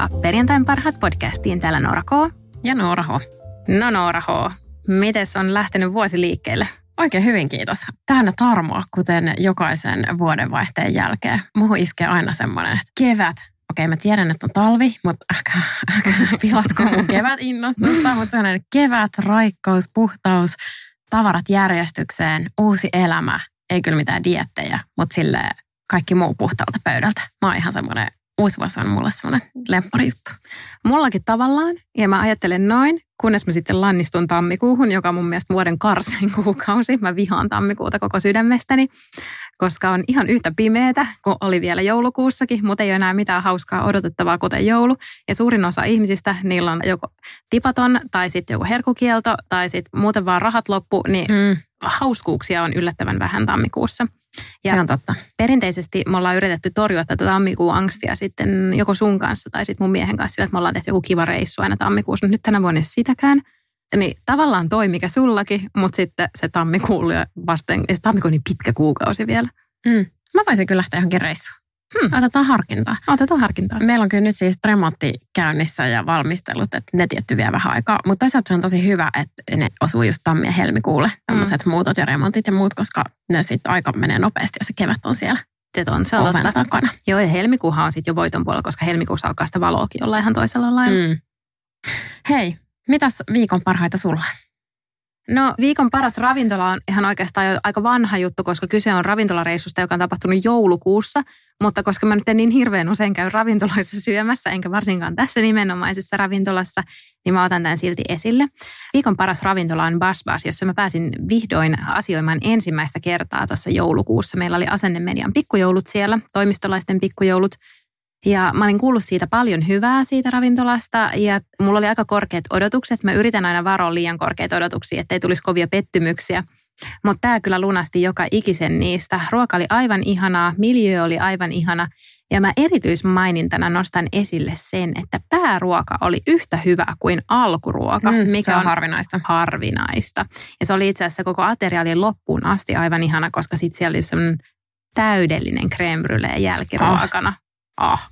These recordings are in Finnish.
tervetuloa perjantain parhaat podcastiin. Täällä Noora K. Ja Noora H. No Noora H, mites on lähtenyt vuosi liikkeelle? Oikein hyvin, kiitos. Täynnä tarmoa, kuten jokaisen vuodenvaihteen jälkeen. Muuhun iskee aina semmoinen, että kevät. Okei, mä tiedän, että on talvi, mutta älkää, älkää pilatko mun kevät innostusta. Mutta sellainen kevät, raikkaus, puhtaus, tavarat järjestykseen, uusi elämä. Ei kyllä mitään diettejä, mutta sille kaikki muu puhtaalta pöydältä. Mä oon ihan semmoinen uusi vuosi on mulle semmoinen lemppari juttu. Mullakin tavallaan, ja mä ajattelen noin, kunnes mä sitten lannistun tammikuuhun, joka on mun mielestä vuoden karsein kuukausi. Mä vihaan tammikuuta koko sydämestäni, koska on ihan yhtä pimeätä kuin oli vielä joulukuussakin, mutta ei ole enää mitään hauskaa odotettavaa kuten joulu. Ja suurin osa ihmisistä, niillä on joko tipaton tai sitten joku herkukielto tai sitten muuten vaan rahat loppu, niin mm. hauskuuksia on yllättävän vähän tammikuussa. Ja se on totta. Perinteisesti me ollaan yritetty torjua tätä tammikuun angstia sitten joko sun kanssa tai sitten mun miehen kanssa sillä, että me ollaan tehty joku kiva reissu aina tammikuussa, mutta nyt tänä vuonna sitäkään. Niin tavallaan toi, mikä sullakin, mutta sitten se tammikuun vasten, se tammikuun on niin pitkä kuukausi vielä. Mm. Mä voisin kyllä lähteä johonkin reissuun. Hmm. Otetaan harkintaa. Otetaan harkintaa. Meillä on kyllä nyt siis remontti käynnissä ja valmistelut, että ne tietty vie vähän aikaa. Mutta toisaalta se on tosi hyvä, että ne osuu just tammi- ja helmikuulle, tämmöiset hmm. muutot ja remontit ja muut, koska ne sitten aika menee nopeasti ja se kevät on siellä. Se on, se on totta. takana. Joo, ja helmikuuhan on sitten jo voiton puolella, koska helmikuussa alkaa sitä valoakin olla ihan toisella lailla. Hmm. Hei, mitäs viikon parhaita sulla? No viikon paras ravintola on ihan oikeastaan jo aika vanha juttu, koska kyse on ravintolareissusta, joka on tapahtunut joulukuussa. Mutta koska mä nyt en niin hirveän usein käy ravintoloissa syömässä, enkä varsinkaan tässä nimenomaisessa ravintolassa, niin mä otan tämän silti esille. Viikon paras ravintola on Bas Bas, jossa mä pääsin vihdoin asioimaan ensimmäistä kertaa tuossa joulukuussa. Meillä oli Asennemedian pikkujoulut siellä, toimistolaisten pikkujoulut. Ja mä olin kuullut siitä paljon hyvää siitä ravintolasta ja mulla oli aika korkeat odotukset. Mä yritän aina varoa liian korkeita odotuksia, ettei tulisi kovia pettymyksiä. Mutta tämä kyllä lunasti joka ikisen niistä. Ruoka oli aivan ihanaa, miljö oli aivan ihana. Ja mä erityismainintana nostan esille sen, että pääruoka oli yhtä hyvä kuin alkuruoka, mm, mikä on, on harvinaista. harvinaista. Ja se oli itse asiassa koko ateriaalin loppuun asti aivan ihana, koska sitten siellä oli semmoinen täydellinen creme jälkiruokana. Oh ah,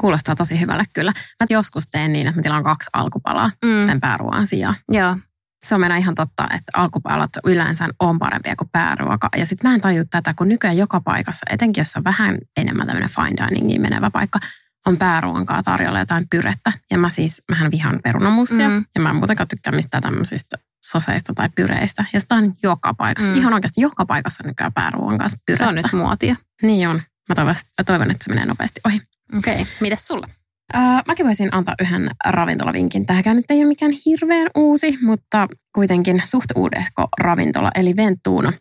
kuulostaa tosi hyvälle kyllä. Mä joskus teen niin, että mä tilaan kaksi alkupalaa mm. sen pääruoan sijaan. Joo. Se on meidän ihan totta, että alkupalat yleensä on parempia kuin pääruoka. Ja sitten mä en taju tätä, kun nykyään joka paikassa, etenkin jos on vähän enemmän tämmöinen fine diningiin menevä paikka, on pääruoankaa tarjolla jotain pyrettä. Ja mä siis, mähän vihan perunamussia. Mm. Ja mä en muutenkaan tykkää mistään tämmöisistä soseista tai pyreistä. Ja sitä on joka paikassa. Mm. Ihan oikeasti joka paikassa on nykyään pääruoan kanssa pyrettä. Se on nyt muotia. Niin on. Mä toivon, mä toivon että se menee nopeasti ohi. Okei, okay. mitäs sulla? Öö, mäkin voisin antaa yhden ravintolavinkin. Tämäkään nyt ei ole mikään hirveän uusi, mutta kuitenkin suht uudehko ravintola, eli Ventuuno.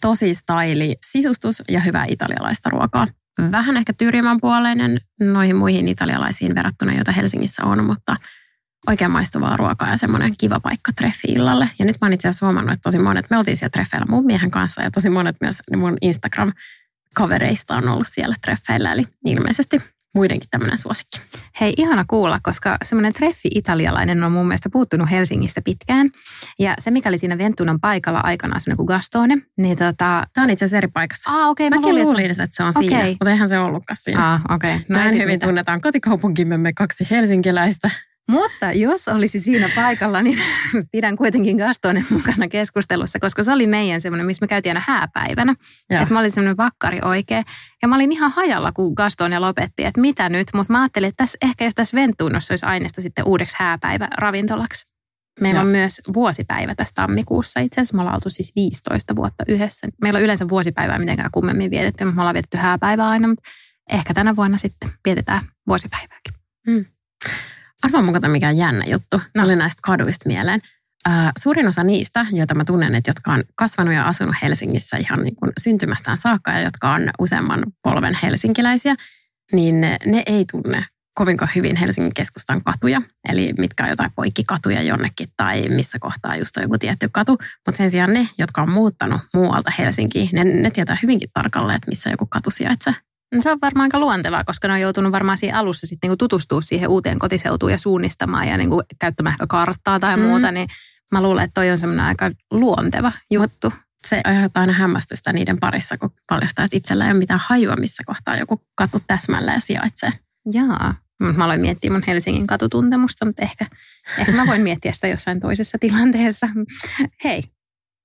Tosi staili, sisustus ja hyvää italialaista ruokaa. Vähän ehkä tyrjimän puoleinen noihin muihin italialaisiin verrattuna, joita Helsingissä on, mutta oikein maistuvaa ruokaa ja semmoinen kiva paikka treffi-illalle. Ja nyt mä oon itse asiassa huomannut, että tosi monet, me oltiin siellä treffeillä mun miehen kanssa ja tosi monet myös mun Instagram kavereista on ollut siellä treffeillä, eli ilmeisesti muidenkin tämmöinen suosikki. Hei, ihana kuulla, koska semmoinen treffi italialainen on mun mielestä puuttunut Helsingistä pitkään. Ja se, mikä oli siinä Ventunan paikalla aikanaan semmoinen kuin Gastone, niin tota... Tämä on itse asiassa eri paikassa. Ah, okei. Okay, Mäkin luulin, luulin, että se on okay. siinä, mutta eihän se ollutkaan siinä. Ah, okei. Okay. No Näin hyvin mitä? tunnetaan kotikaupunkimme me kaksi helsinkiläistä. Mutta jos olisi siinä paikalla, niin pidän kuitenkin Gastonen mukana keskustelussa, koska se oli meidän semmoinen, missä me käytiin aina hääpäivänä. Että mä olin semmoinen vakkari oikein. Ja mä olin ihan hajalla, kun Gastone lopetti, että mitä nyt. Mutta mä ajattelin, että tässä, ehkä jos tässä Ventuunossa olisi aineesta sitten uudeksi hääpäivä ravintolaksi. Meillä ja. on myös vuosipäivä tässä tammikuussa. Itse asiassa me ollaan oltu siis 15 vuotta yhdessä. Meillä on yleensä vuosipäivää mitenkään kummemmin vietetty. Me ollaan vietetty hääpäivää aina, mutta ehkä tänä vuonna sitten vietetään vuosipäivääkin. Hmm. Arvaa mukaan mikä jännä juttu. No. Oli näistä kaduista mieleen. Suurin osa niistä, joita mä tunnen, että jotka on kasvanut ja asunut Helsingissä ihan niin kuin syntymästään saakka ja jotka on useamman polven helsinkiläisiä, niin ne, ne ei tunne kovinkaan hyvin Helsingin keskustan katuja, eli mitkä on jotain poikkikatuja jonnekin tai missä kohtaa just on joku tietty katu. Mutta sen sijaan ne, jotka on muuttanut muualta Helsinkiin, ne, ne tietää hyvinkin tarkalleen, että missä joku katu sijaitsee. No se on varmaan aika luontevaa, koska ne on joutunut varmaan siinä alussa sitten niinku tutustua siihen uuteen kotiseutuun ja suunnistamaan ja niinku käyttämään ehkä karttaa tai mm. muuta, niin mä luulen, että toi on semmoinen aika luonteva juttu. Se aiheuttaa aina hämmästystä niiden parissa, kun paljastaa, että itsellä ei ole mitään hajua, missä kohtaa joku katu täsmälleen sijaitsee. Jaa. Mä aloin miettiä mun Helsingin katutuntemusta, mutta ehkä, ehkä mä voin miettiä sitä jossain toisessa tilanteessa. Hei,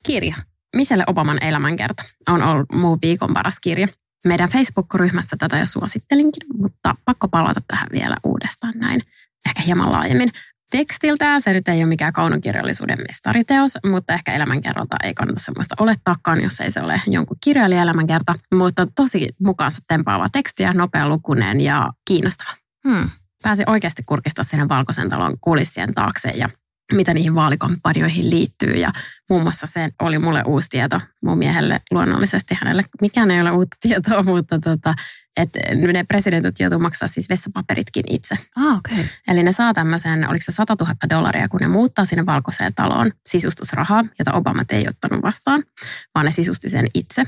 kirja. Michelle Obaman elämänkerta on ollut muu viikon paras kirja. Meidän Facebook-ryhmästä tätä jo suosittelinkin, mutta pakko palata tähän vielä uudestaan näin, ehkä hieman laajemmin. Tekstiltään se nyt ei ole mikään kaunokirjallisuuden mestariteos, mutta ehkä elämänkerralta ei kannata semmoista olettaakaan, jos ei se ole jonkun kirjailijan elämänkerta, mutta tosi mukaansa tempaava tekstiä, nopea lukuneen ja kiinnostava. Hmm. Pääsi oikeasti kurkistaa sinne Valkoisen talon kulissien taakse ja mitä niihin vaalikampanjoihin liittyy. Ja muun muassa se oli mulle uusi tieto mun miehelle luonnollisesti. Hänelle mikään ei ole uutta tietoa, mutta tota, että ne presidentit joutuu maksaa siis vessapaperitkin itse. Ah, okay. Eli ne saa tämmöisen, oliko se 100 000 dollaria, kun ne muuttaa sinne valkoiseen taloon sisustusrahaa, jota Obama ei ottanut vastaan, vaan ne sisusti sen itse.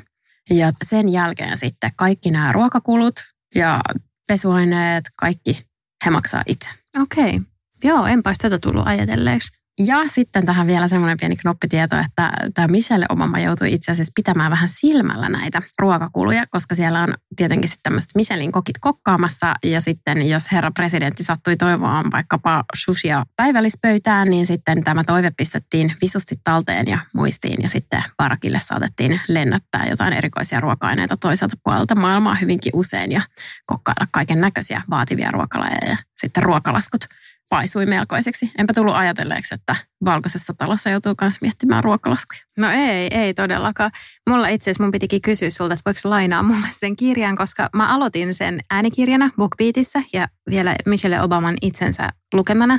Ja sen jälkeen sitten kaikki nämä ruokakulut ja pesuaineet, kaikki he maksaa itse. Okei. Okay. Joo, enpä tätä tullut ajatelleeksi. Ja sitten tähän vielä semmoinen pieni knoppitieto, että tämä Michelle Obama joutui itse asiassa pitämään vähän silmällä näitä ruokakuluja, koska siellä on tietenkin sitten tämmöiset Michelin kokit kokkaamassa. Ja sitten jos herra presidentti sattui toivomaan vaikkapa sushia päivällispöytään, niin sitten tämä toive pistettiin visusti talteen ja muistiin. Ja sitten Barakille saatettiin lennättää jotain erikoisia ruoka-aineita toiselta puolelta maailmaa hyvinkin usein ja kokkailla kaiken näköisiä vaativia ruokalajeja ja sitten ruokalaskut paisui melkoiseksi. Enpä tullut ajatelleeksi, että valkoisessa talossa joutuu myös miettimään ruokalaskuja. No ei, ei todellakaan. Mulla itse asiassa mun pitikin kysyä sulta, että voiko lainaa mulle sen kirjan, koska mä aloitin sen äänikirjana BookBeatissä ja vielä Michelle Obaman itsensä lukemana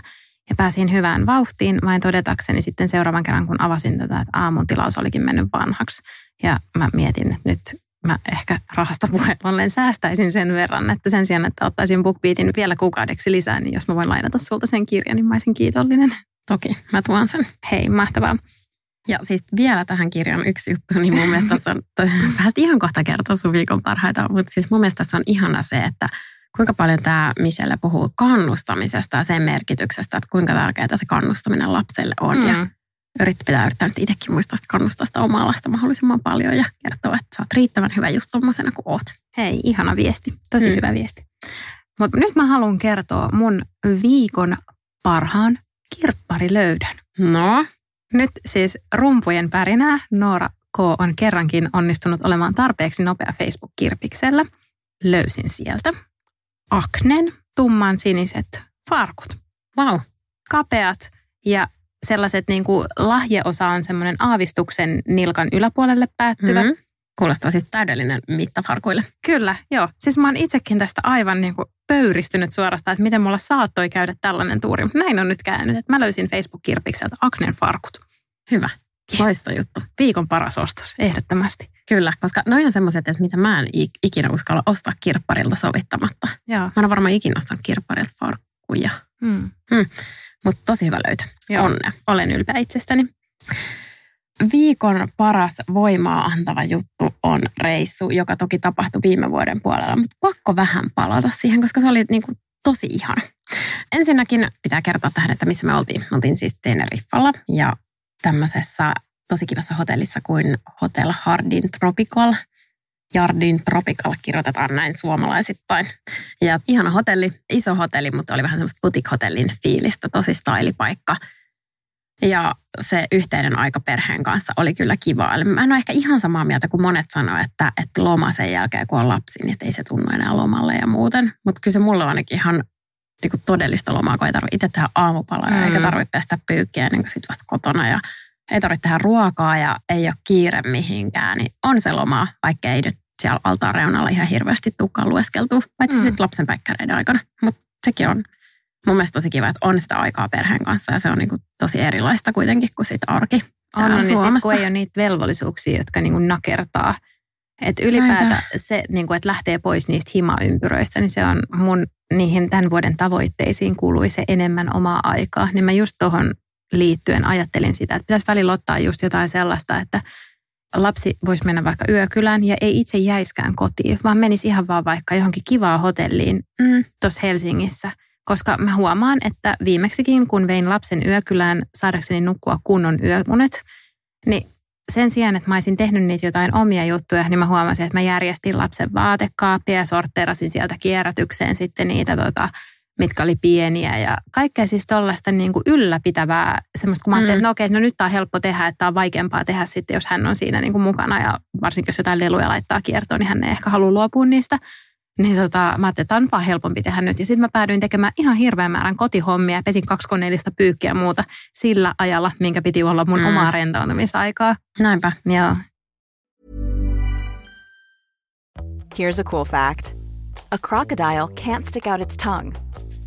ja pääsin hyvään vauhtiin vain todetakseni sitten seuraavan kerran, kun avasin tätä, että aamun tilaus olikin mennyt vanhaksi. Ja mä mietin, että nyt mä ehkä rahasta puheen säästäisin sen verran, että sen sijaan, että ottaisin BookBeatin vielä kuukaudeksi lisää, niin jos mä voin lainata sulta sen kirjan, niin mä olisin kiitollinen. Toki, mä tuon sen. Hei, mahtavaa. Ja siis vielä tähän kirjaan yksi juttu, niin mun mielestä tässä on, vähän ihan kohta kertoa sun viikon parhaita, mutta siis mun mielestä tässä on ihana se, että kuinka paljon tämä Michelle puhuu kannustamisesta ja sen merkityksestä, että kuinka tärkeää se kannustaminen lapselle on. Mm. Ja yritti pitää yrittänyt itsekin muistaa sitä kannustaa sitä omaa lasta mahdollisimman paljon ja kertoa, että sä oot riittävän hyvä just tommosena kuin oot. Hei, ihana viesti. Tosi mm. hyvä viesti. Mutta nyt mä haluan kertoa mun viikon parhaan kirpparilöydön. No? Nyt siis rumpujen pärinää Noora K. on kerrankin onnistunut olemaan tarpeeksi nopea Facebook-kirpiksellä. Löysin sieltä Aknen tumman siniset farkut. Wow. Kapeat ja sellaiset niin kuin lahjeosa on semmoinen aavistuksen nilkan yläpuolelle päättyvä. Mm-hmm. Kuulostaa siis täydellinen mitta farkuille. Kyllä, joo. Siis mä oon itsekin tästä aivan niin kuin pöyristynyt suorastaan, että miten mulla saattoi käydä tällainen tuuri. Näin on nyt käynyt, että mä löysin Facebook-kirpikseltä Aknen farkut. Hyvä. Yes. Juttu. Viikon paras ostos, ehdottomasti. Kyllä, koska noin on semmoiset, että mitä mä en ikinä uskalla ostaa kirpparilta sovittamatta. Joo. Mä en varmaan ikinä ostanut kirpparilta farkkuja. Hmm. Hmm. Mutta tosi hyvä löytö. Joo. Onne. Olen ylpeä itsestäni. Viikon paras voimaa antava juttu on reissu, joka toki tapahtui viime vuoden puolella, mutta pakko vähän palata siihen, koska se oli niin kuin tosi ihana. Ensinnäkin pitää kertoa tähän, että missä me oltiin. Me oltiin siis Teneriffalla ja tämmöisessä tosi kivassa hotellissa kuin Hotel Hardin Tropical – Jardin Tropical kirjoitetaan näin suomalaisittain. Ja ihana hotelli, iso hotelli, mutta oli vähän semmoista boutique-hotellin fiilistä, tosi stylipaikka. Ja se yhteinen aika perheen kanssa oli kyllä kiva. Mä en ole ehkä ihan samaa mieltä kuin monet sanoivat, että, että loma sen jälkeen kun on lapsi, niin ei se tunnu enää lomalle ja muuten. Mutta kyllä se mulle on ainakin ihan niin kuin todellista lomaa, kun ei tarvitse itse tehdä aamupalaa mm. eikä tarvitse pestä pyykkiä ennen kuin sitten vasta kotona. Ja ei tarvitse tehdä ruokaa ja ei ole kiire mihinkään, niin on se loma, vaikka ei nyt siellä altaan reunalla ihan hirveästi tukkaan lueskeltu, paitsi mm. sitten lapsen päikkäreiden aikana. Mutta sekin on mun mielestä tosi kiva, että on sitä aikaa perheen kanssa ja se on niinku tosi erilaista kuitenkin kuin sit arki. On, niin sit, kun ei ole niitä velvollisuuksia, jotka niinku nakertaa. Että ylipäätään se, niinku, että lähtee pois niistä himaympyröistä, niin se on mun niihin tämän vuoden tavoitteisiin kuului se enemmän omaa aikaa, niin mä just tuohon liittyen ajattelin sitä, että pitäisi välillä ottaa just jotain sellaista, että lapsi voisi mennä vaikka yökylään ja ei itse jäiskään kotiin, vaan menisi ihan vaan vaikka johonkin kivaa hotelliin mm. tuossa Helsingissä. Koska mä huomaan, että viimeksikin kun vein lapsen yökylään saadakseni nukkua kunnon yömunet, niin sen sijaan, että mä olisin tehnyt niitä jotain omia juttuja, niin mä huomasin, että mä järjestin lapsen vaatekaappia ja sortterasin sieltä kierrätykseen sitten niitä tota, mitkä oli pieniä ja kaikkea siis tuollaista niin kuin ylläpitävää semmoista, kun mä ajattelin, mm. että no okei, no nyt tämä on helppo tehdä, että tämä on vaikeampaa tehdä sitten, jos hän on siinä niin kuin mukana ja varsinkin jos jotain leluja laittaa kiertoon, niin hän ei ehkä halua luopua niistä. Niin tota, mä ajattelin, että tämä on vaan helpompi tehdä nyt. Ja sitten mä päädyin tekemään ihan hirveän määrän kotihommia, pesin kaksikoneellista pyykkiä ja muuta sillä ajalla, minkä piti olla mun mm. omaa rentoutumisaikaa. Näinpä. Joo. Here's a cool fact. A crocodile can't stick out its tongue.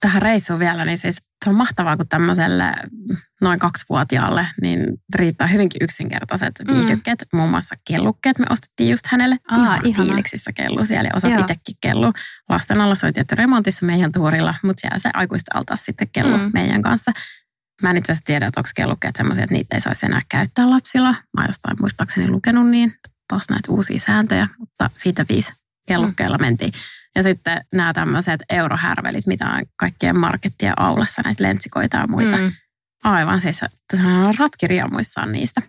Tähän reissuun vielä, niin siis se on mahtavaa, kun tämmöiselle noin kaksivuotiaalle niin riittää hyvinkin yksinkertaiset mm. viihdykkeet. Muun muassa kellukkeet me ostettiin just hänelle. Aa, ihan ihana. fiiliksissä kellu siellä ja osasi itsekin kellu. Lasten alla se oli tietty remontissa meidän tuurilla, mutta siellä se aikuista altaa sitten kellu mm. meidän kanssa. Mä en itse asiassa tiedä, että onko kellukkeet semmoisia, että niitä ei saisi enää käyttää lapsilla. Mä oon jostain muistaakseni lukenut niin taas näitä uusia sääntöjä, mutta siitä viisi kellukkeella mm. mentiin. Ja sitten nämä tämmöiset eurohärvelit, mitä on kaikkien markettien aulassa, näitä lentsikoita ja muita. Mm. Aivan siis ratkiriemuissaan niistä.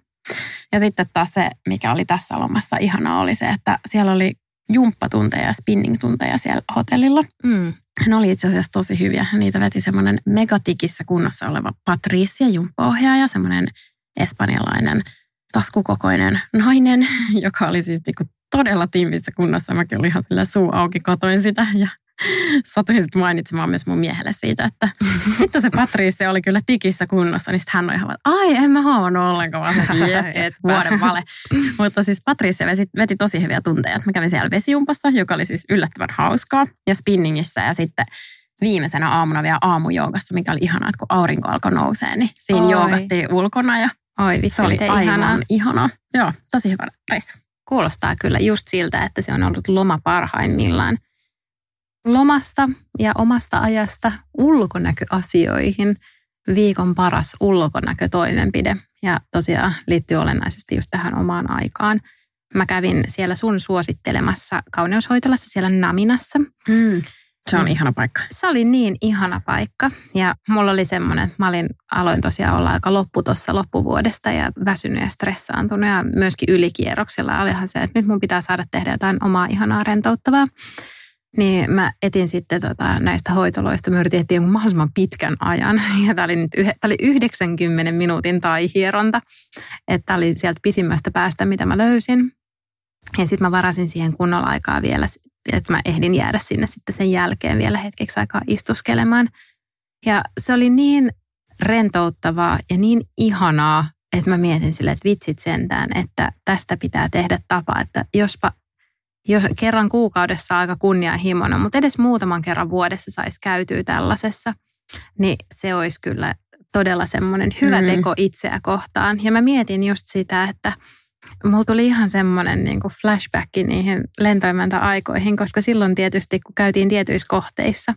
Ja sitten taas se, mikä oli tässä lomassa ihanaa, oli se, että siellä oli jumppatunteja ja spinning-tunteja siellä hotellilla. Mm. Ne oli itse asiassa tosi hyviä. Niitä veti semmoinen megatikissä kunnossa oleva Patricia jumppaohjaaja, semmoinen espanjalainen – taskukokoinen nainen, joka oli siis niinku todella tiivissä kunnossa. Mäkin olin ihan sillä suu auki, katoin sitä ja satuin sitten mainitsemaan myös mun miehelle siitä, että vittu se Patrice oli kyllä tikissä kunnossa, niin sitten hän on ihan ai en mä huomannut ollenkaan, vaan et vuoden vale. Mutta siis Patrice veti, veti tosi hyviä tunteja. Mä kävin siellä vesijumpassa, joka oli siis yllättävän hauskaa, ja spinningissä ja sitten viimeisenä aamuna vielä aamujoogassa, mikä oli ihanaa, että kun aurinko alkoi nousee, niin siinä Oi. joogattiin ulkona ja Oi vitsi, se oli aivan ihanaa. ihanaa. Joo, tosi hyvä reissu. Kuulostaa kyllä just siltä, että se on ollut loma parhaimmillaan. Lomasta ja omasta ajasta ulkonäköasioihin viikon paras ulkonäkötoimenpide. Ja tosiaan liittyy olennaisesti just tähän omaan aikaan. Mä kävin siellä sun suosittelemassa kauneushoitolassa siellä Naminassa. Hmm. Se on mm. ihana paikka. Se oli niin ihana paikka. Ja mulla oli semmoinen, että mä olin, aloin tosiaan olla aika loppu tuossa loppuvuodesta ja väsynyt ja stressaantunut ja myöskin ylikierroksella. Olihan se, että nyt mun pitää saada tehdä jotain omaa ihanaa rentouttavaa. Niin mä etin sitten tota, näistä hoitoloista, mä yritin etsiä mahdollisimman pitkän ajan. Ja tämä oli, nyt yhe, tää oli 90 minuutin tai hieronta. Että tämä oli sieltä pisimmästä päästä, mitä mä löysin. Ja sitten mä varasin siihen kunnolla aikaa vielä että mä ehdin jäädä sinne sitten sen jälkeen vielä hetkeksi aikaa istuskelemaan. Ja se oli niin rentouttavaa ja niin ihanaa, että mä mietin sille, että vitsit sentään, että tästä pitää tehdä tapa, että jospa jos kerran kuukaudessa aika kunnianhimoinen, mutta edes muutaman kerran vuodessa saisi käytyä tällaisessa, niin se olisi kyllä todella semmoinen hyvä mm. teko itseä kohtaan. Ja mä mietin just sitä, että Mulla tuli ihan semmoinen niin kuin flashback niihin lentoimäntä-aikoihin, koska silloin tietysti, kun käytiin tietyissä kohteissa,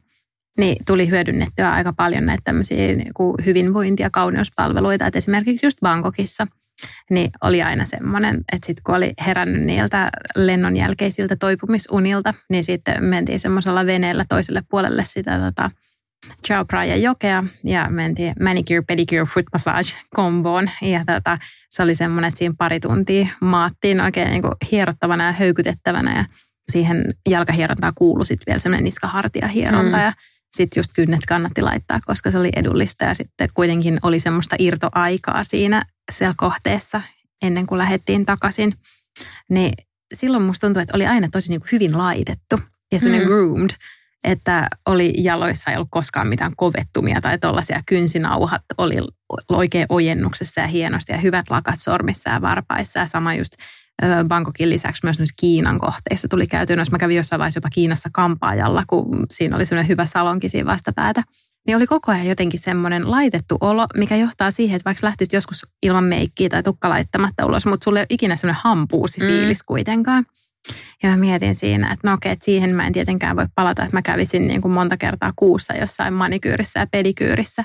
niin tuli hyödynnettyä aika paljon näitä tämmöisiä niin kuin hyvinvointi- ja kauneuspalveluita. Et esimerkiksi just Bangkokissa – niin oli aina semmoinen, että sitten kun oli herännyt niiltä lennon jälkeisiltä toipumisunilta, niin sitten mentiin semmoisella veneellä toiselle puolelle sitä tota, Chao Phraya jokea ja mentiin manicure, pedicure, foot massage komboon. Ja tota, se oli semmoinen, että siinä pari tuntia maattiin oikein niin kuin hierottavana ja höykytettävänä ja siihen jalkahierontaan kuului sitten vielä semmoinen niskahartia hieronta mm. ja sitten just kynnet kannatti laittaa, koska se oli edullista ja sitten kuitenkin oli semmoista irtoaikaa siinä siellä kohteessa ennen kuin lähdettiin takaisin. Niin silloin musta tuntui, että oli aina tosi niin kuin hyvin laitettu ja semmoinen mm. groomed, että oli jaloissa ei ollut koskaan mitään kovettumia tai tuollaisia kynsinauhat oli oikein ojennuksessa ja hienosti ja hyvät lakat sormissa ja varpaissa ja sama just Bangkokin lisäksi myös noissa Kiinan kohteissa tuli käyty. Mä kävin jossain vaiheessa jopa Kiinassa kampaajalla, kun siinä oli semmoinen hyvä salonki siinä vastapäätä. Niin oli koko ajan jotenkin semmoinen laitettu olo, mikä johtaa siihen, että vaikka lähtisit joskus ilman meikkiä tai tukka laittamatta ulos, mutta sulle ei ole ikinä semmoinen hampuusi fiilis mm. kuitenkaan. Ja mä mietin siinä, että no okei, että siihen mä en tietenkään voi palata, että mä kävisin niin kuin monta kertaa kuussa jossain manikyyrissä ja pedikyyrissä.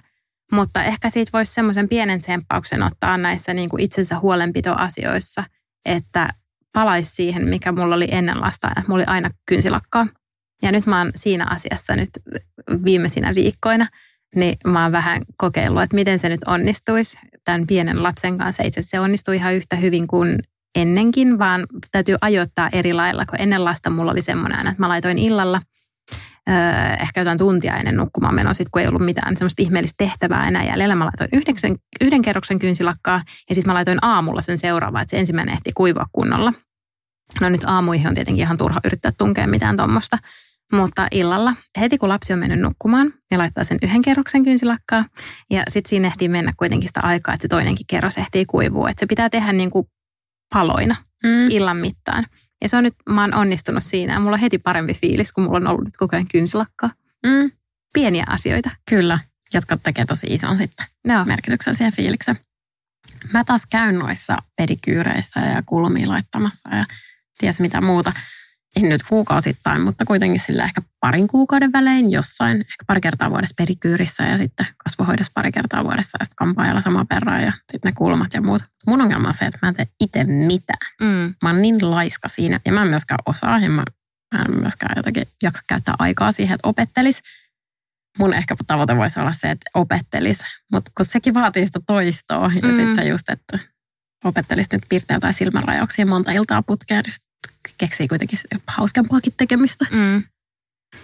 Mutta ehkä siitä voisi semmoisen pienen tsemppauksen ottaa näissä niin kuin itsensä huolenpitoasioissa – että palaisi siihen, mikä mulla oli ennen lasta, että mulla oli aina kynsilakkaa. Ja nyt mä oon siinä asiassa nyt viimeisinä viikkoina, niin mä oon vähän kokeillut, että miten se nyt onnistuisi tämän pienen lapsen kanssa. Itse se onnistui ihan yhtä hyvin kuin ennenkin, vaan täytyy ajoittaa eri lailla, kun ennen lasta mulla oli semmoinen, että mä laitoin illalla – Öö, ehkä jotain tuntia ennen nukkumaan menoa, sit kun ei ollut mitään semmoista ihmeellistä tehtävää enää jäljellä. Mä laitoin yhdeksän, yhden kerroksen kynsilakkaa ja sitten mä laitoin aamulla sen seuraava, että se ensimmäinen ehti kuivua kunnolla. No nyt aamuihin on tietenkin ihan turha yrittää tunkea mitään tuommoista. Mutta illalla, heti kun lapsi on mennyt nukkumaan ja laittaa sen yhden kerroksen kynsilakkaa, ja sitten siinä ehtii mennä kuitenkin sitä aikaa, että se toinenkin kerros ehtii kuivua. Että se pitää tehdä niin kuin paloina mm. illan mittaan. Ja se on nyt, mä oon onnistunut siinä ja mulla on heti parempi fiilis, kun mulla on ollut nyt koko ajan kynsilakkaa. Mm. Pieniä asioita. Kyllä, jotka tekee tosi ison sitten no. merkityksen siihen fiilikseen. Mä taas käyn noissa pedikyyreissä ja kulmiin laittamassa ja ties mitä muuta nyt kuukausittain, mutta kuitenkin sillä ehkä parin kuukauden välein jossain, ehkä pari kertaa vuodessa perikyyrissä ja sitten kasvohoidossa pari kertaa vuodessa ja sitten kampaajalla sama perään ja sitten ne kulmat ja muut. Mun ongelma on se, että mä en tee itse mitään. Mm. Mä oon niin laiska siinä ja mä en myöskään osaa ja mä, mä en myöskään jotenkin jaksa käyttää aikaa siihen, että opettelis. Mun ehkä tavoite voisi olla se, että opettelis, mutta kun sekin vaatii sitä toistoa ja mm. sitten se just, että opettelisi nyt piirtää tai silmänrajauksia monta iltaa putkeen, niin keksii kuitenkin hauskempaakin tekemistä. Mm.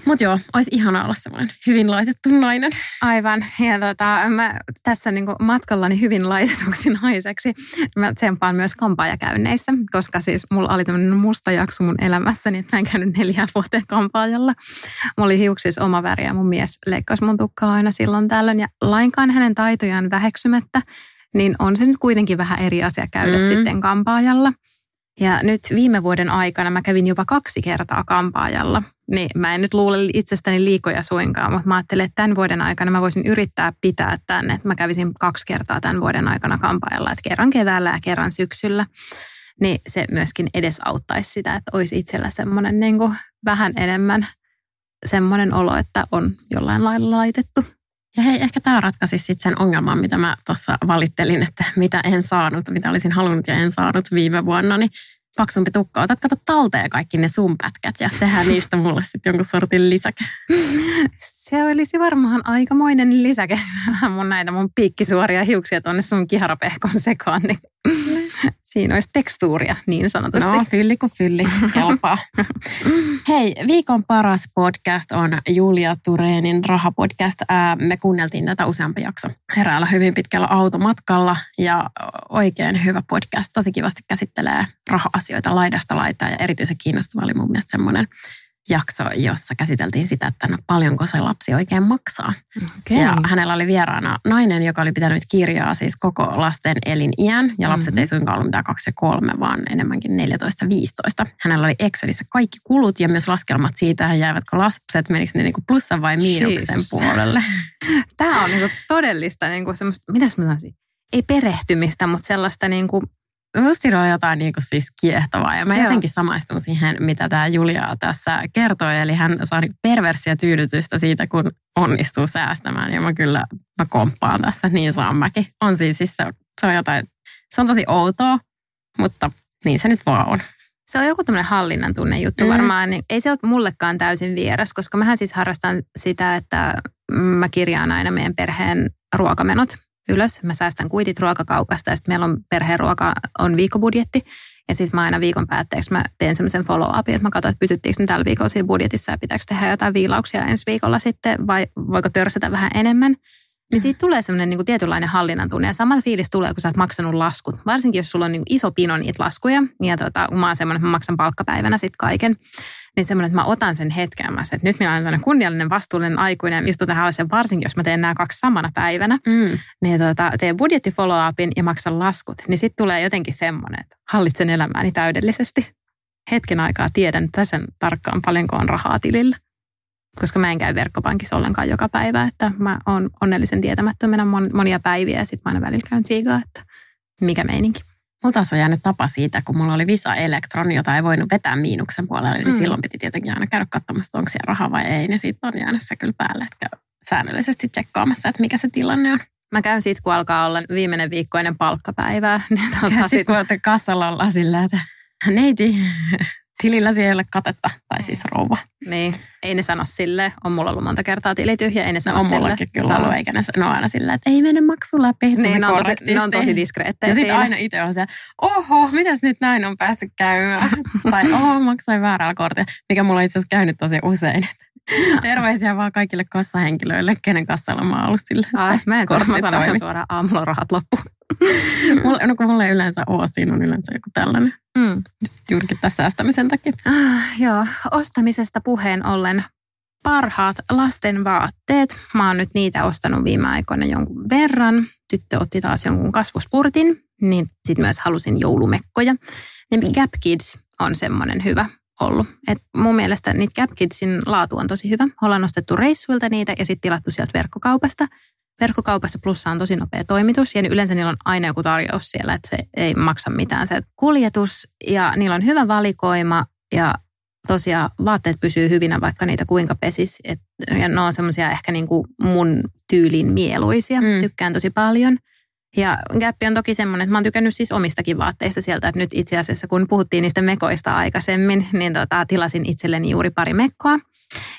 Mutta joo, olisi ihana olla semmoinen hyvin laitettu nainen. Aivan. Ja tota, mä tässä niinku matkallani hyvin laitetuksi naiseksi, mä tsempaan myös kampaajakäynneissä, koska siis mulla oli tämmöinen musta jakso mun elämässäni, että mä en käynyt neljä vuoteen kampaajalla. Mulla oli hiuksissa oma väri ja mun mies leikkasi mun tukkaa aina silloin tällöin ja lainkaan hänen taitojaan väheksymättä, niin on se nyt kuitenkin vähän eri asia käydä mm. sitten kampaajalla. Ja nyt viime vuoden aikana mä kävin jopa kaksi kertaa kampaajalla. Niin mä en nyt luule itsestäni liikoja suinkaan, mutta mä ajattelin, että tämän vuoden aikana mä voisin yrittää pitää tänne, että mä kävisin kaksi kertaa tämän vuoden aikana kampaajalla, että kerran keväällä ja kerran syksyllä. Niin se myöskin edesauttaisi sitä, että olisi itsellä semmoinen niin vähän enemmän semmoinen olo, että on jollain lailla laitettu. Ja hei, ehkä tämä ratkaisi sitten sen ongelman, mitä mä tuossa valittelin, että mitä en saanut, mitä olisin halunnut ja en saanut viime vuonna, niin paksumpi tukka. Otat kato talteen kaikki ne sun pätkät ja tehdään niistä mulle sitten jonkun sortin lisäke. Se olisi varmaan aikamoinen lisäke. mun näitä mun piikkisuoria hiuksia tuonne sun kiharapehkon sekaan, niin Siinä olisi tekstuuria niin sanotusti. No, fylli kuin fylli, kelpaa. Hei, viikon paras podcast on Julia Tureenin rahapodcast. Me kuunneltiin tätä useampi jakso heräällä hyvin pitkällä automatkalla ja oikein hyvä podcast. Tosi kivasti käsittelee raha-asioita laidasta laitaa ja erityisen kiinnostava oli mun mielestä semmoinen jakso, jossa käsiteltiin sitä, että no, paljonko se lapsi oikein maksaa. Okay. Ja hänellä oli vieraana nainen, joka oli pitänyt kirjaa siis koko lasten eliniän. Ja lapset mm-hmm. ei suinkaan ollut mitään kaksi ja kolme, vaan enemmänkin 14-15. Hänellä oli Excelissä kaikki kulut ja myös laskelmat siitä, jäivätkö lapset, menikö ne niinku plussan vai miinuksen Jesus. puolelle. Tämä on niinku todellista niinku semmoista, mitäs mä sanoisin, ei perehtymistä, mutta sellaista niinku musta siinä oli jotain niin kuin siis kiehtovaa. Ja mä Joo. jotenkin samaistun siihen, mitä tämä Julia tässä kertoi. Eli hän saa niin perversiä tyydytystä siitä, kun onnistuu säästämään. Ja mä kyllä mä komppaan tässä, niin saan mäkin. On siis, siis se, se on jotain, se on tosi outoa, mutta niin se nyt vaan on. Se on joku tämmöinen hallinnan tunne juttu mm. varmaan. Niin ei se ole mullekaan täysin vieras, koska mähän siis harrastan sitä, että mä kirjaan aina meidän perheen ruokamenot ylös. Mä säästän kuitit ruokakaupasta ja sitten meillä on perheen ruoka on viikobudjetti. Ja sitten mä aina viikon päätteeksi mä teen semmoisen follow-upin, että mä katson, että pysyttiinkö me tällä viikolla siinä budjetissa ja pitääkö tehdä jotain viilauksia ensi viikolla sitten vai voiko törsätä vähän enemmän. Niin siitä tulee semmoinen niin tietynlainen hallinnan tunne. Ja sama fiilis tulee, kun sä oot maksanut laskut. Varsinkin, jos sulla on niin iso pino niitä laskuja. Ja tota, kun mä oon semmoinen, että mä maksan palkkapäivänä sitten kaiken. Niin semmoinen, että mä otan sen hetken. Mä että nyt minä olen tämmöinen kunniallinen, vastuullinen aikuinen. Istun tähän ja varsinkin, jos mä teen nämä kaksi samana päivänä. Mm. Niin tota, teen budjetti follow-upin ja maksan laskut. Niin sitten tulee jotenkin semmoinen, että hallitsen elämääni täydellisesti. Hetken aikaa tiedän tässä tarkkaan paljonko on rahaa tilillä koska mä en käy verkkopankissa ollenkaan joka päivä, että mä oon onnellisen tietämättömänä mon- monia päiviä ja sitten mä aina välillä käyn tsiigaa, että mikä meininki. Mulla taas on jäänyt tapa siitä, kun mulla oli Visa Electron, jota ei voinut vetää miinuksen puolelle, niin Mm. silloin piti tietenkin aina käydä katsomassa, että onko siellä rahaa vai ei. Niin siitä on jäänyt se kyllä päälle, että säännöllisesti tsekkaamassa, että mikä se tilanne on. Mä käyn siitä, kun alkaa olla viimeinen viikko ennen palkkapäivää. Niin tota, Sitten sit, kun olette kassalla ollaan sillä, että neiti, tilillä siellä ei ole katetta, tai siis rouva. niin, ei ne sano silleen. On mulla ollut monta kertaa tili tyhjä, ei ne No sano on silleen. mullakin kyllä Sano. ollut, eikä ne on aina sillä, että ei mene maksu läpi. Niin, ne on, tosi, ne on tosi diskreettejä Ja sitten aina itse on se, oho, mitäs nyt näin on päässyt käymään? tai oho, maksoin väärällä kortilla, mikä mulla on itse asiassa käynyt tosi usein. Terveisiä vaan kaikille kassahenkilöille, kenen kassalla mä oon ollut sillä. Ai, mä en mä sanon ihan suoraan, aamulla rahat loppu. Mulla, no kun mulla ei yleensä ole, siinä on yleensä joku tällainen. Mm. Juurikin tässä säästämisen takia. Ah, joo, ostamisesta puheen ollen parhaat lasten vaatteet. Mä oon nyt niitä ostanut viime aikoina jonkun verran. Tyttö otti taas jonkun kasvuspurtin, niin sitten myös halusin joulumekkoja. Niin Gap Kids on semmoinen hyvä ollut. Et mun mielestä niitä Gap Kidsin laatu on tosi hyvä. Ollaan nostettu reissuilta niitä ja sitten tilattu sieltä verkkokaupasta. Verkkokaupassa plussa on tosi nopea toimitus ja yleensä niillä on aina joku tarjous siellä, että se ei maksa mitään se kuljetus ja niillä on hyvä valikoima ja tosiaan vaatteet pysyy hyvinä, vaikka niitä kuinka pesis. Et, ja ne on semmoisia ehkä niinku mun tyylin mieluisia. Mm. Tykkään tosi paljon. Ja Gap on toki semmoinen, että mä oon tykännyt siis omistakin vaatteista sieltä, että nyt itse asiassa kun puhuttiin niistä mekoista aikaisemmin, niin tota, tilasin itselleni juuri pari mekkoa.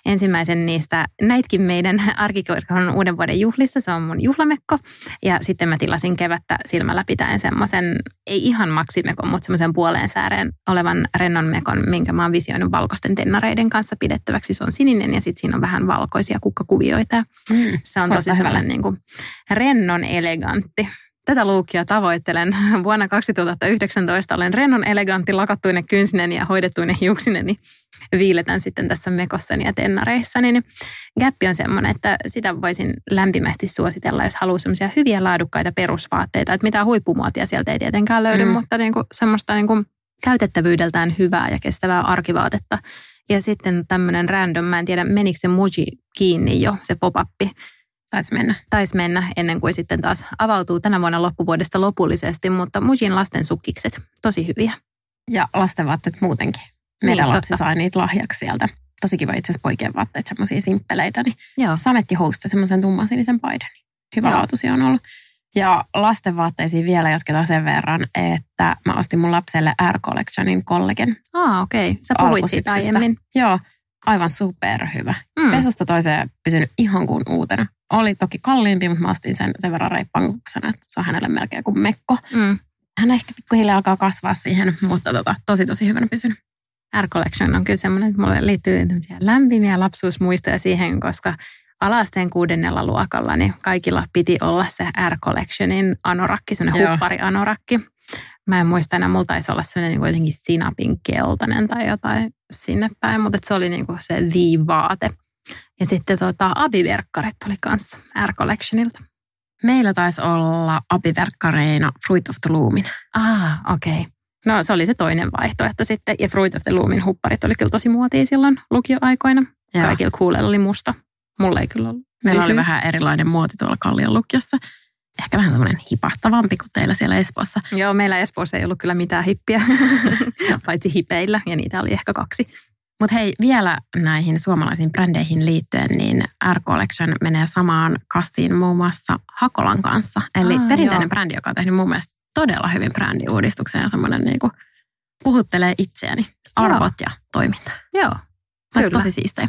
Ensimmäisen niistä näitkin meidän arkikirkon uuden vuoden juhlissa, se on mun juhlamekko. Ja sitten mä tilasin kevättä silmällä pitäen semmoisen, ei ihan maksimekon, mutta semmoisen puoleen sääreen olevan rennon mekon, minkä mä oon visioinut valkoisten tennareiden kanssa pidettäväksi. Se on sininen ja sitten siinä on vähän valkoisia kukkakuvioita. Mm. Se on tosi sellainen niin kuin rennon elegantti. Tätä luukia tavoittelen. Vuonna 2019 olen rennon elegantti, lakattuinen kynsinen ja hoidettuinen hiuksinen, niin viiletän sitten tässä mekossani ja tennareissani. Niin Gappi on semmoinen, että sitä voisin lämpimästi suositella, jos haluaa semmoisia hyviä laadukkaita perusvaatteita. Että mitään huippumuotia sieltä ei tietenkään löydy, Mm. mutta niin kuin semmoista niin kuin käytettävyydeltään hyvää ja kestävää arkivaatetta. Ja sitten tämmöinen random, mä en tiedä menikö se Muji kiinni jo, se pop-appi Taisi mennä. taisi mennä ennen kuin sitten taas avautuu tänä vuonna loppuvuodesta lopullisesti, mutta Mujin lasten sukkikset, tosi hyviä. Ja lastenvaatteet muutenkin. Meidän Niin, lapsi totta. sai niitä lahjaksi sieltä. Tosi kiva itse asiassa poikien vaatteet, semmoisia simppeleitä. Niin Joo. Sametti housta semmoisen tummansinisen paidan. Hyvä Joo. laatuisia on ollut. Ja lastenvaatteisiin vielä jatketaan sen verran, että mä ostin mun lapselle Air Collectionin kollegen. Aa, okei. Okay. Sä puhuit siitä aiemmin. Joo, aivan superhyvä. Mm. Pesusta toiseen pysynyt ihan kuin uutena. Oli toki kalliimpi, mutta mä ostin sen sen verran reippankuksena, että se on hänelle melkein kuin mekko. Mm. Hän ehkä pikkuhiljaa alkaa kasvaa siihen, mutta tota, tosi tosi hyvänä pysynyt. Air Collection on kyllä semmoinen, että mulle liittyy lämpimiä lapsuusmuistoja siihen, koska alasteen kuudennella luokalla, niin kaikilla piti olla se Air Collectionin anorakki, semmoinen huppari anorakki. Mä en muista enää, mulla taisi olla sellainen niin jotenkin sinapin keltainen tai jotain sinne päin, mutta se oli niin kuin se the-vaate. Ja sitten tota, abiverkkarit oli kanssa Air Collectionilta. Meillä taisi olla apiverkkareina Fruit of the Loomin. Ah, okei. Okay. No se oli se toinen vaihtoehto sitten. Ja Fruit of the Loomin hupparit oli kyllä tosi muotia silloin lukioaikoina. Joo. Kaikilla kuuleilla oli musta. Mulla ei kyllä ollut. Meillä oli vähän erilainen muoti tuolla Kallion lukiossa. ehkä vähän semmoinen hipahtavampi kuin teillä siellä Espoossa. Joo, meillä Espoossa ei ollut kyllä mitään hippiä, paitsi hipeillä, ja niitä oli ehkä kaksi. Mutta hei, vielä näihin suomalaisiin brändeihin liittyen, niin R Collection menee samaan kastiin muun muassa Hakolan kanssa. Eli Ah, perinteinen joo. brändi, joka on tehnyt mun mielestä todella hyvin brändiuudistuksen ja semmoinen niinku puhuttelee itseäni, arvot ja toiminta. Joo, Kyllä. Tosi siistejä.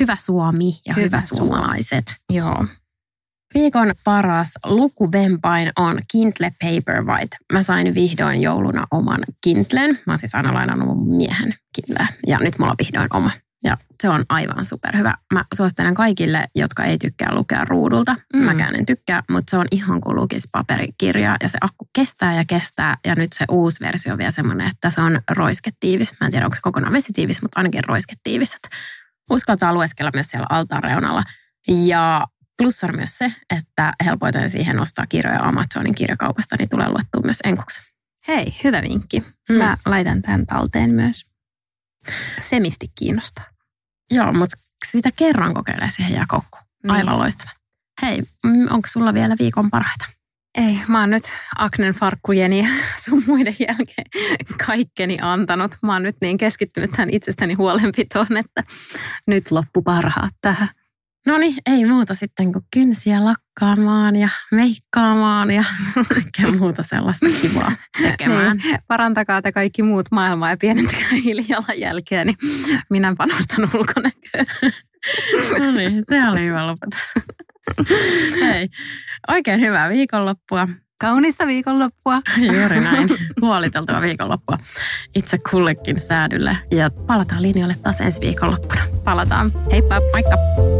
Hyvä Suomi ja hyvä, Hyvä hyvä suomalaiset. joo. Viikon paras lukuvempain on Kindle Paperwhite. Mä sain vihdoin jouluna oman Kindlen. Mä oon siis aina lainannut mun miehen Kindleä ja nyt mulla on vihdoin oma. Ja se on aivan superhyvä. Mä suosittelen kaikille, jotka ei tykkää lukea ruudulta. Mm. Mäkään en tykkää, mutta se on ihan kuin lukisi paperikirjaa ja se akku kestää ja kestää. Ja nyt se uusi versio on vielä semmoinen, että se on roisketiivis. Mä en tiedä, onko se kokonaan vesitiivis, mutta ainakin roisketiivis. Uskaltaa lueskella myös siellä altaan reunalla. Ja plussa on myös se, että helpoiten siihen ostaa kirjoja Amazonin kirjakaupasta, niin tulee luettua myös enkuksi. Hei, hyvä vinkki. Mm. Mä laitan tämän talteen myös. Semisti kiinnostaa. Joo, mutta sitä kerran kokeilee siihen jää koukku. Niin. Aivan loistava. Hei, mm, onko sulla vielä viikon parhaita? Ei, mä oon nyt Aknen farkkujen ja sun muiden jälkeen kaikkeni antanut. Mä oon nyt niin keskittynyt tähän itsestäni huolenpitoon, että nyt loppu parhaat tähän. No niin, ei muuta sitten kuin kynsiä lakkaamaan ja meikkaamaan ja kaikkea muuta sellaista kivaa tekemään. Niin, parantakaa te kaikki muut maailmaa ja pienentäkää hiilijalanjälkeä, niin minä panostan ulkonäköön. No niin, se oli hyvä lopetus. Hei, oikein hyvää viikonloppua. Kaunista viikonloppua. Juuri näin. Huoliteltua viikonloppua itse kullekin säädylle. Ja palataan linjoille taas ensi viikonloppuna. Palataan. Heippa. Moikka!